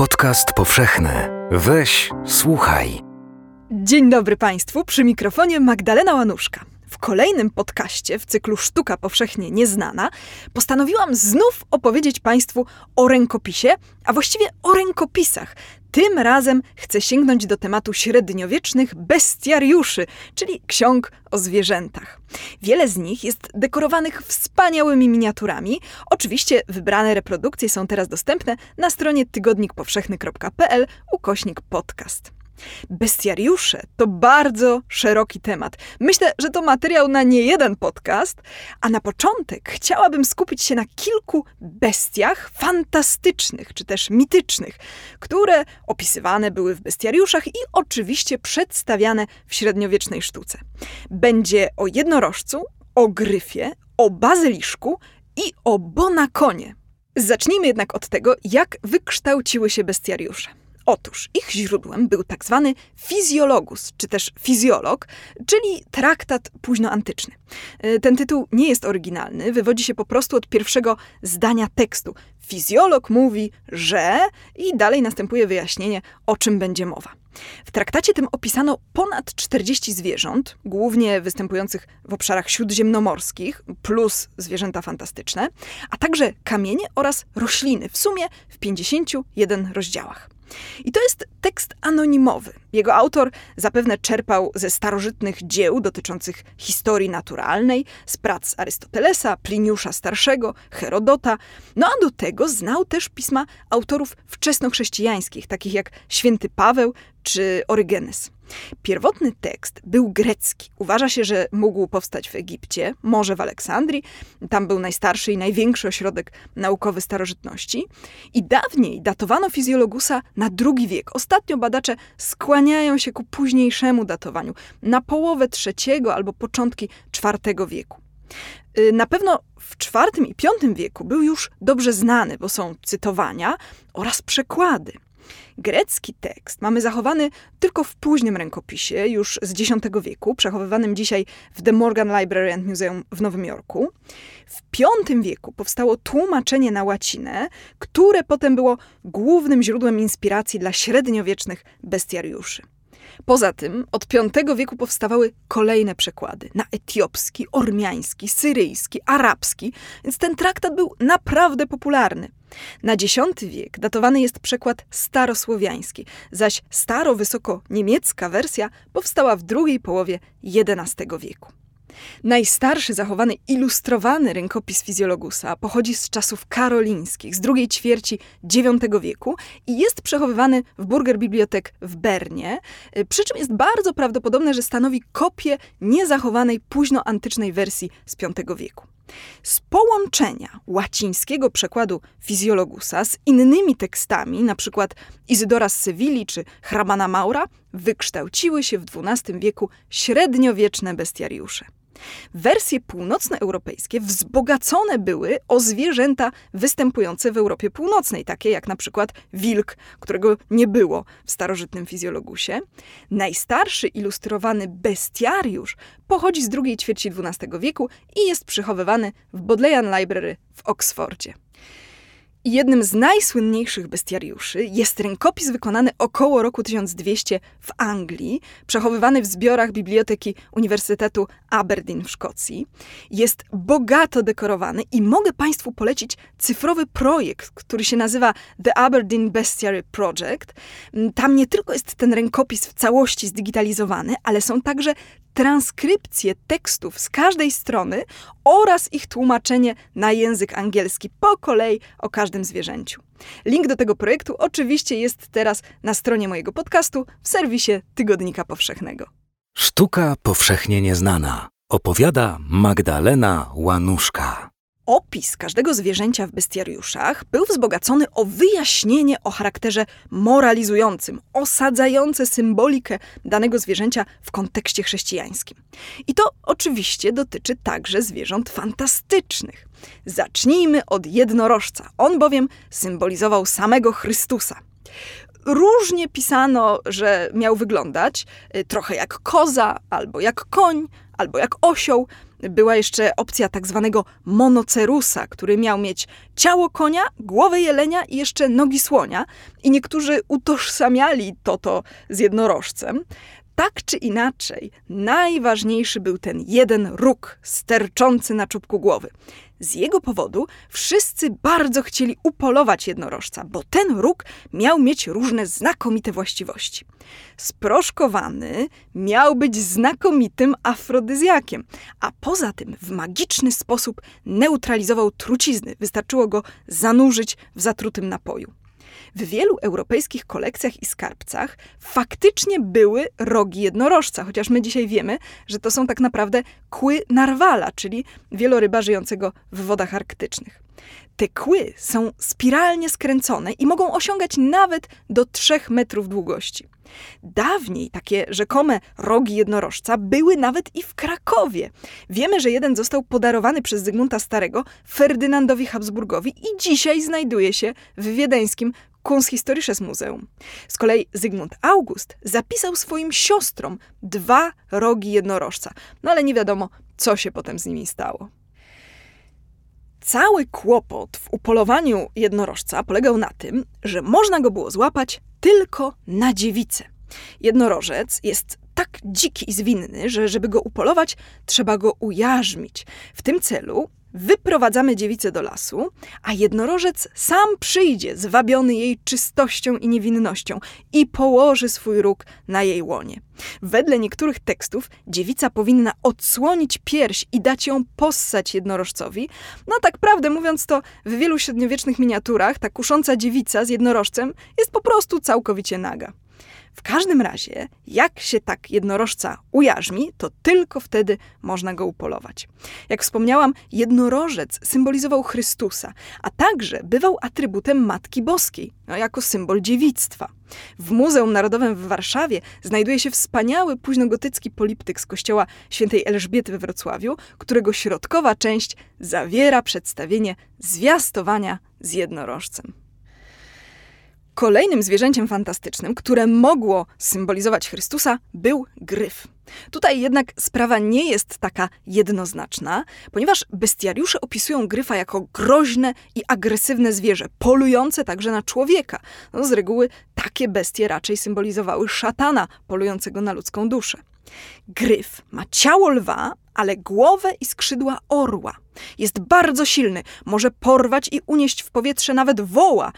Podcast powszechny. Weź, słuchaj. Dzień dobry Państwu, przy mikrofonie Magdalena Łanuszka. W kolejnym podcaście w cyklu Sztuka Powszechnie Nieznana postanowiłam znów opowiedzieć Państwu o rękopisie, a właściwie o rękopisach. Tym razem chcę sięgnąć do tematu średniowiecznych bestiariuszy, czyli ksiąg o zwierzętach. Wiele z nich jest dekorowanych wspaniałymi miniaturami. Oczywiście wybrane reprodukcje są teraz dostępne na stronie tygodnikpowszechny.pl ukośnik podcast. Bestiariusze to bardzo szeroki temat. Myślę, że to materiał na nie jeden podcast, a na początek chciałabym skupić się na kilku bestiach fantastycznych czy też mitycznych, które opisywane były w bestiariuszach i oczywiście przedstawiane w średniowiecznej sztuce. Będzie o jednorożcu, o gryfie, o bazyliszku i o bonakonie. Zacznijmy jednak od tego, jak wykształciły się bestiariusze. Otóż ich źródłem był tak zwany fizjologus, czy też fizjolog, czyli traktat późnoantyczny. E, ten tytuł nie jest oryginalny, wywodzi się po prostu od pierwszego zdania tekstu. Fizjolog mówi, że i dalej następuje wyjaśnienie, o czym będzie mowa. W traktacie tym opisano ponad 40 zwierząt, głównie występujących w obszarach śródziemnomorskich, plus zwierzęta fantastyczne, a także kamienie oraz rośliny, w sumie w 51 rozdziałach. I to jest tekst anonimowy. Jego autor zapewne czerpał ze starożytnych dzieł dotyczących historii naturalnej, z prac Arystotelesa, Pliniusza Starszego, Herodota, no a do tego znał też pisma autorów wczesnochrześcijańskich, takich jak święty Paweł czy Orygenes. Pierwotny tekst był grecki. Uważa się, że mógł powstać w Egipcie, może w Aleksandrii. Tam był najstarszy i największy ośrodek naukowy starożytności. I dawniej datowano fizjologusa na II wiek. Ostatnio badacze skłaniają się ku późniejszemu datowaniu, na połowę III albo początki IV wieku. Y, na pewno w IV i V wieku był już dobrze znany, bo są cytowania oraz przekłady. Grecki tekst mamy zachowany tylko w późnym rękopisie, już z X wieku, przechowywanym dzisiaj w The Morgan Library and Museum w Nowym Jorku. W V wieku powstało tłumaczenie na łacinę, które potem było głównym źródłem inspiracji dla średniowiecznych bestiariuszy. Poza tym od V wieku powstawały kolejne przekłady na etiopski, ormiański, syryjski, arabski, więc ten traktat był naprawdę popularny. Na X wiek datowany jest przekład starosłowiański, zaś staro-wysoko-niemiecka wersja powstała w drugiej połowie XI wieku. Najstarszy zachowany ilustrowany rękopis fizjologusa pochodzi z czasów karolińskich, z drugiej ćwierci IX wieku i jest przechowywany w Burger Bibliotek w Bernie, y, przy czym jest bardzo prawdopodobne, że stanowi kopię niezachowanej późnoantycznej wersji z V wieku. Z połączenia łacińskiego przekładu fizjologusa z innymi tekstami, np. Izydora z Sewilli czy Hrabana Maura, wykształciły się w XII wieku średniowieczne bestiariusze. Wersje północnoeuropejskie wzbogacone były o zwierzęta występujące w Europie Północnej, takie jak na przykład wilk, którego nie było w starożytnym fizjologusie. Najstarszy ilustrowany bestiariusz pochodzi z drugiej ćwierci XII wieku i jest przechowywany w Bodleian Library w Oksfordzie. Jednym z najsłynniejszych bestiariuszy jest rękopis wykonany około roku 1200 w Anglii, przechowywany w zbiorach Biblioteki Uniwersytetu Aberdeen w Szkocji. Jest bogato dekorowany i mogę Państwu polecić cyfrowy projekt, który się nazywa The Aberdeen Bestiary Project. Tam nie tylko jest ten rękopis w całości zdigitalizowany, ale są także transkrypcję tekstów z każdej strony oraz ich tłumaczenie na język angielski po kolei o zwierzęciu. Link do tego projektu oczywiście jest teraz na stronie mojego podcastu w serwisie Tygodnika Powszechnego. Sztuka powszechnie nieznana. Opowiada Magdalena Łanuszka. Opis każdego zwierzęcia w bestiariuszach był wzbogacony o wyjaśnienie o charakterze moralizującym, osadzające symbolikę danego zwierzęcia w kontekście chrześcijańskim. I to oczywiście dotyczy także zwierząt fantastycznych. Zacznijmy od jednorożca. On bowiem symbolizował samego Chrystusa. Różnie pisano, że miał wyglądać trochę jak koza, albo jak koń, albo jak osioł. Była jeszcze opcja tak zwanego monocerusa, który miał mieć ciało konia, głowę jelenia i jeszcze nogi słonia. I niektórzy utożsamiali to to z jednorożcem. Tak czy inaczej, najważniejszy był ten jeden róg sterczący na czubku głowy. Z jego powodu wszyscy bardzo chcieli upolować jednorożca, bo ten róg miał mieć różne znakomite właściwości. Sproszkowany miał być znakomitym afrodyzjakiem, a poza tym w magiczny sposób neutralizował trucizny. Wystarczyło go zanurzyć w zatrutym napoju. W wielu europejskich kolekcjach i skarbcach faktycznie były rogi jednorożca, chociaż my dzisiaj wiemy, że to są tak naprawdę kły narwala, czyli wieloryba żyjącego w wodach arktycznych. Te kły są spiralnie skręcone i mogą osiągać nawet do 3 metrów długości. Dawniej takie rzekome rogi jednorożca były nawet i w Krakowie. Wiemy, że jeden został podarowany przez Zygmunta Starego Ferdynandowi Habsburgowi i dzisiaj znajduje się w wiedeńskim Kunsthistorisches Muzeum. Z kolei Zygmunt August zapisał swoim siostrom dwa rogi jednorożca, no ale nie wiadomo, co się potem z nimi stało. Cały kłopot w upolowaniu jednorożca polegał na tym, że można go było złapać tylko na dziewicę. Jednorożec jest tak dziki i zwinny, że żeby go upolować, trzeba go ujarzmić. W tym celu Wyprowadzamy dziewicę do lasu, a jednorożec sam przyjdzie, zwabiony jej czystością i niewinnością, i położy swój róg na jej łonie. Wedle niektórych tekstów dziewica powinna odsłonić pierś i dać ją possać jednorożcowi. No tak prawdę mówiąc to w wielu średniowiecznych miniaturach ta kusząca dziewica z jednorożcem jest po prostu całkowicie naga. W każdym razie, jak się tak jednorożca ujarzmi, to tylko wtedy można go upolować. Jak wspomniałam, jednorożec symbolizował Chrystusa, a także bywał atrybutem Matki Boskiej, no, jako symbol dziewictwa. W Muzeum Narodowym w Warszawie znajduje się wspaniały późnogotycki poliptyk z kościoła świętej Elżbiety we Wrocławiu, którego środkowa część zawiera przedstawienie zwiastowania z jednorożcem. Kolejnym zwierzęciem fantastycznym, które mogło symbolizować Chrystusa, był gryf. Tutaj jednak sprawa nie jest taka jednoznaczna, ponieważ bestiariusze opisują gryfa jako groźne i agresywne zwierzę, polujące także na człowieka. No, z reguły takie bestie raczej symbolizowały szatana polującego na ludzką duszę. Gryf ma ciało lwa, ale głowę i skrzydła orła. Jest bardzo silny, może porwać i unieść w powietrze nawet woła,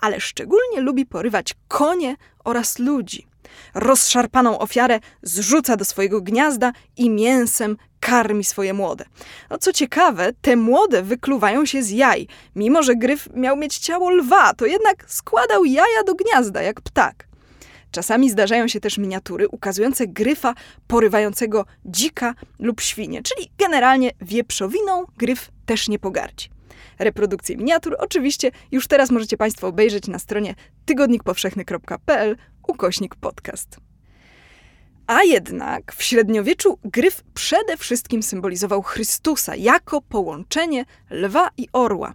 ale szczególnie lubi porywać konie oraz ludzi. Rozszarpaną ofiarę zrzuca do swojego gniazda i mięsem karmi swoje młode. No co ciekawe, te młode wykluwają się z jaj. Mimo, że gryf miał mieć ciało lwa, to jednak składał jaja do gniazda jak ptak. Czasami zdarzają się też miniatury ukazujące gryfa porywającego dzika lub świnie, czyli generalnie wieprzowiną gryf też nie pogardzi reprodukcję miniatur. Oczywiście już teraz możecie Państwo obejrzeć na stronie tygodnikpowszechny.pl ukośnik podcast. A jednak w średniowieczu gryf przede wszystkim symbolizował Chrystusa jako połączenie lwa i orła.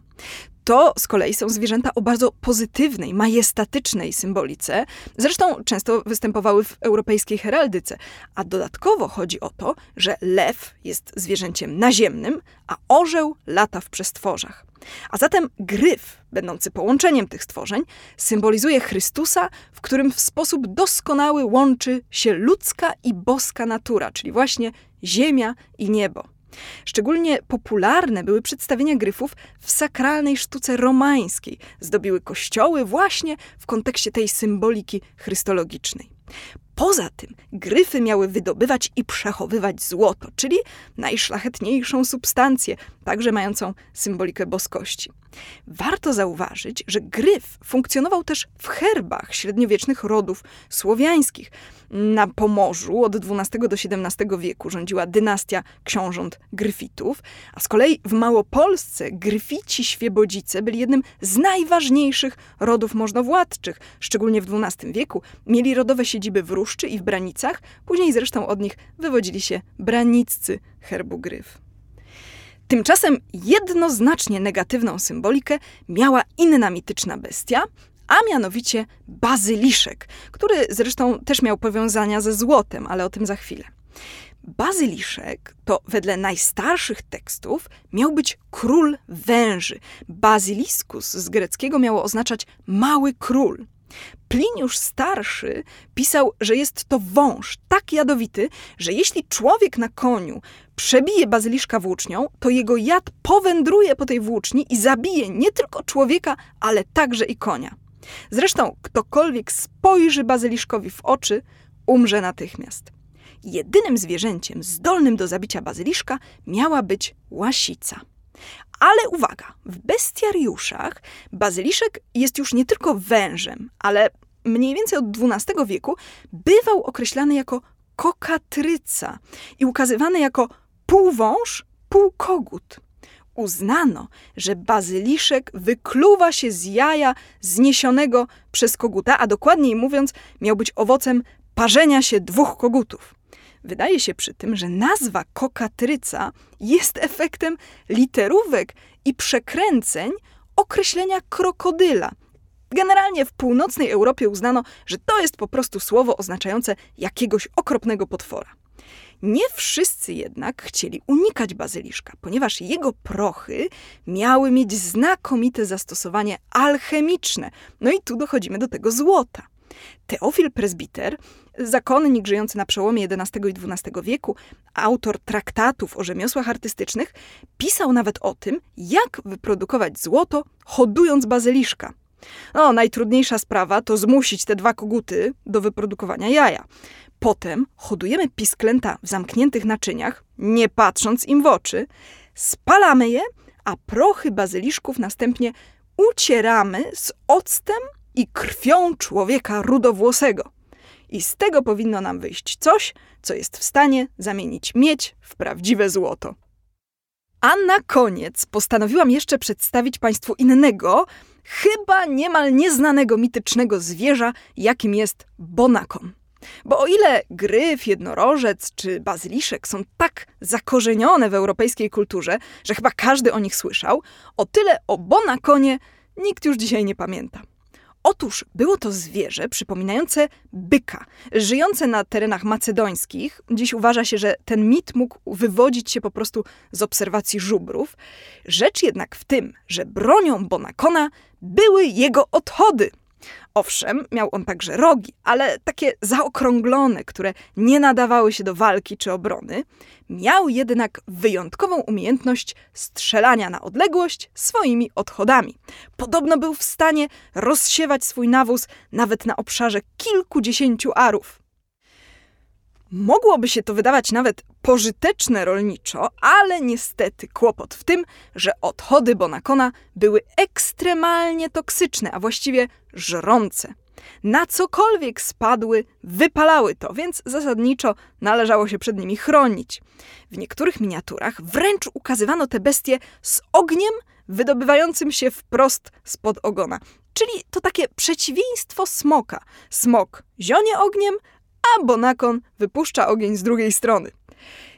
To z kolei są zwierzęta o bardzo pozytywnej, majestatycznej symbolice. Zresztą często występowały w europejskiej heraldyce. A dodatkowo chodzi o to, że lew jest zwierzęciem naziemnym, a orzeł lata w przestworzach. A zatem gryf, będący połączeniem tych stworzeń, symbolizuje Chrystusa, w którym w sposób doskonały łączy się ludzka i boska natura, czyli właśnie ziemia i niebo. Szczególnie popularne były przedstawienia gryfów w sakralnej sztuce romańskiej. Zdobiły kościoły właśnie w kontekście tej symboliki chrystologicznej. Poza tym gryfy miały wydobywać i przechowywać złoto, czyli najszlachetniejszą substancję, także mającą symbolikę boskości. Warto zauważyć, że gryf funkcjonował też w herbach średniowiecznych rodów słowiańskich. Na Pomorzu od XII do XVII wieku rządziła dynastia książąt Gryfitów, a z kolei w Małopolsce Gryfici Świebodzice byli jednym z najważniejszych rodów możnowładczych. Szczególnie w XII wieku mieli rodowe siedziby w Ruszczy i w Branicach, później zresztą od nich wywodzili się braniccy herbu Gryf. Tymczasem jednoznacznie negatywną symbolikę miała inna mityczna bestia, a mianowicie bazyliszek, który zresztą też miał powiązania ze złotem, ale o tym za chwilę. Bazyliszek to wedle najstarszych tekstów miał być król węży. Bazyliskus z greckiego miało oznaczać mały król. Pliniusz Starszy pisał, że jest to wąż tak jadowity, że jeśli człowiek na koniu przebije bazyliszka włócznią, to jego jad powędruje po tej włóczni i zabije nie tylko człowieka, ale także i konia. Zresztą ktokolwiek spojrzy bazyliszkowi w oczy, umrze natychmiast. Jedynym zwierzęciem zdolnym do zabicia bazyliszka miała być łasica. Ale uwaga, w bestiariuszach bazyliszek jest już nie tylko wężem, ale mniej więcej od XII wieku bywał określany jako kokatryca i ukazywany jako półwąż, półkogut. Uznano, że bazyliszek wykluwa się z jaja zniesionego przez koguta, a dokładniej mówiąc, miał być owocem parzenia się dwóch kogutów. Wydaje się przy tym, że nazwa kokatryca jest efektem literówek i przekręceń określenia krokodyla. Generalnie w północnej Europie uznano, że to jest po prostu słowo oznaczające jakiegoś okropnego potwora. Nie wszyscy jednak chcieli unikać bazyliszka, ponieważ jego prochy miały mieć znakomite zastosowanie alchemiczne. No i tu dochodzimy do tego złota. Teofil Presbiter, zakonnik żyjący na przełomie XI i XII wieku, autor traktatów o rzemiosłach artystycznych, pisał nawet o tym, jak wyprodukować złoto, hodując bazyliszka. No, najtrudniejsza sprawa to zmusić te dwa koguty do wyprodukowania jaja. Potem hodujemy pisklęta w zamkniętych naczyniach, nie patrząc im w oczy, spalamy je, a prochy bazyliszków następnie ucieramy z octem i krwią człowieka rudowłosego. I z tego powinno nam wyjść coś, co jest w stanie zamienić miedź w prawdziwe złoto. A na koniec postanowiłam jeszcze przedstawić Państwu innego, chyba niemal nieznanego mitycznego zwierza, jakim jest bonakon. Bo o ile gryf, jednorożec czy bazyliszek są tak zakorzenione w europejskiej kulturze, że chyba każdy o nich słyszał, o tyle o bonakonie nikt już dzisiaj nie pamięta. Otóż było to zwierzę przypominające byka, żyjące na terenach macedońskich. Dziś uważa się, że ten mit mógł wywodzić się po prostu z obserwacji żubrów. Rzecz jednak w tym, że bronią Bonakona były jego odchody – Owszem, miał on także rogi, ale takie zaokrąglone, które nie nadawały się do walki czy obrony. Miał jednak wyjątkową umiejętność strzelania na odległość swoimi odchodami. Podobno był w stanie rozsiewać swój nawóz nawet na obszarze kilkudziesięciu arów. Mogłoby się to wydawać nawet pożyteczne rolniczo, ale niestety kłopot w tym, że odchody Bonakona były ekstremalnie toksyczne, a właściwie żrące. Na cokolwiek spadły, wypalały to, więc zasadniczo należało się przed nimi chronić. W niektórych miniaturach wręcz ukazywano te bestie z ogniem wydobywającym się wprost spod ogona. Czyli to takie przeciwieństwo smoka. Smok zionie ogniem, a Bonakon wypuszcza ogień z drugiej strony.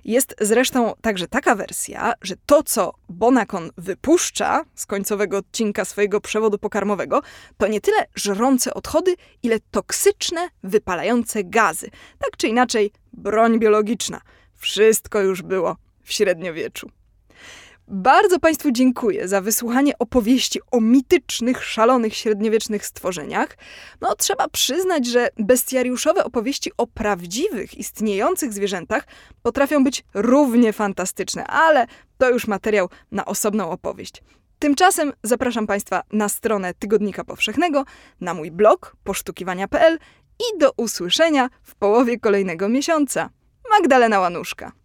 Jest zresztą także taka wersja, że to, co Bonakon wypuszcza z końcowego odcinka swojego przewodu pokarmowego, to nie tyle żrące odchody, ile toksyczne, wypalające gazy. Tak czy inaczej, broń biologiczna. Wszystko już było w średniowieczu. Bardzo Państwu dziękuję za wysłuchanie opowieści o mitycznych, szalonych średniowiecznych stworzeniach. No, trzeba przyznać, że bestiariuszowe opowieści o prawdziwych, istniejących zwierzętach potrafią być równie fantastyczne, ale to już materiał na osobną opowieść. Tymczasem zapraszam Państwa na stronę Tygodnika Powszechnego, na mój blog posztukiwania.pl i do usłyszenia w połowie kolejnego miesiąca. Magdalena Łanuszka.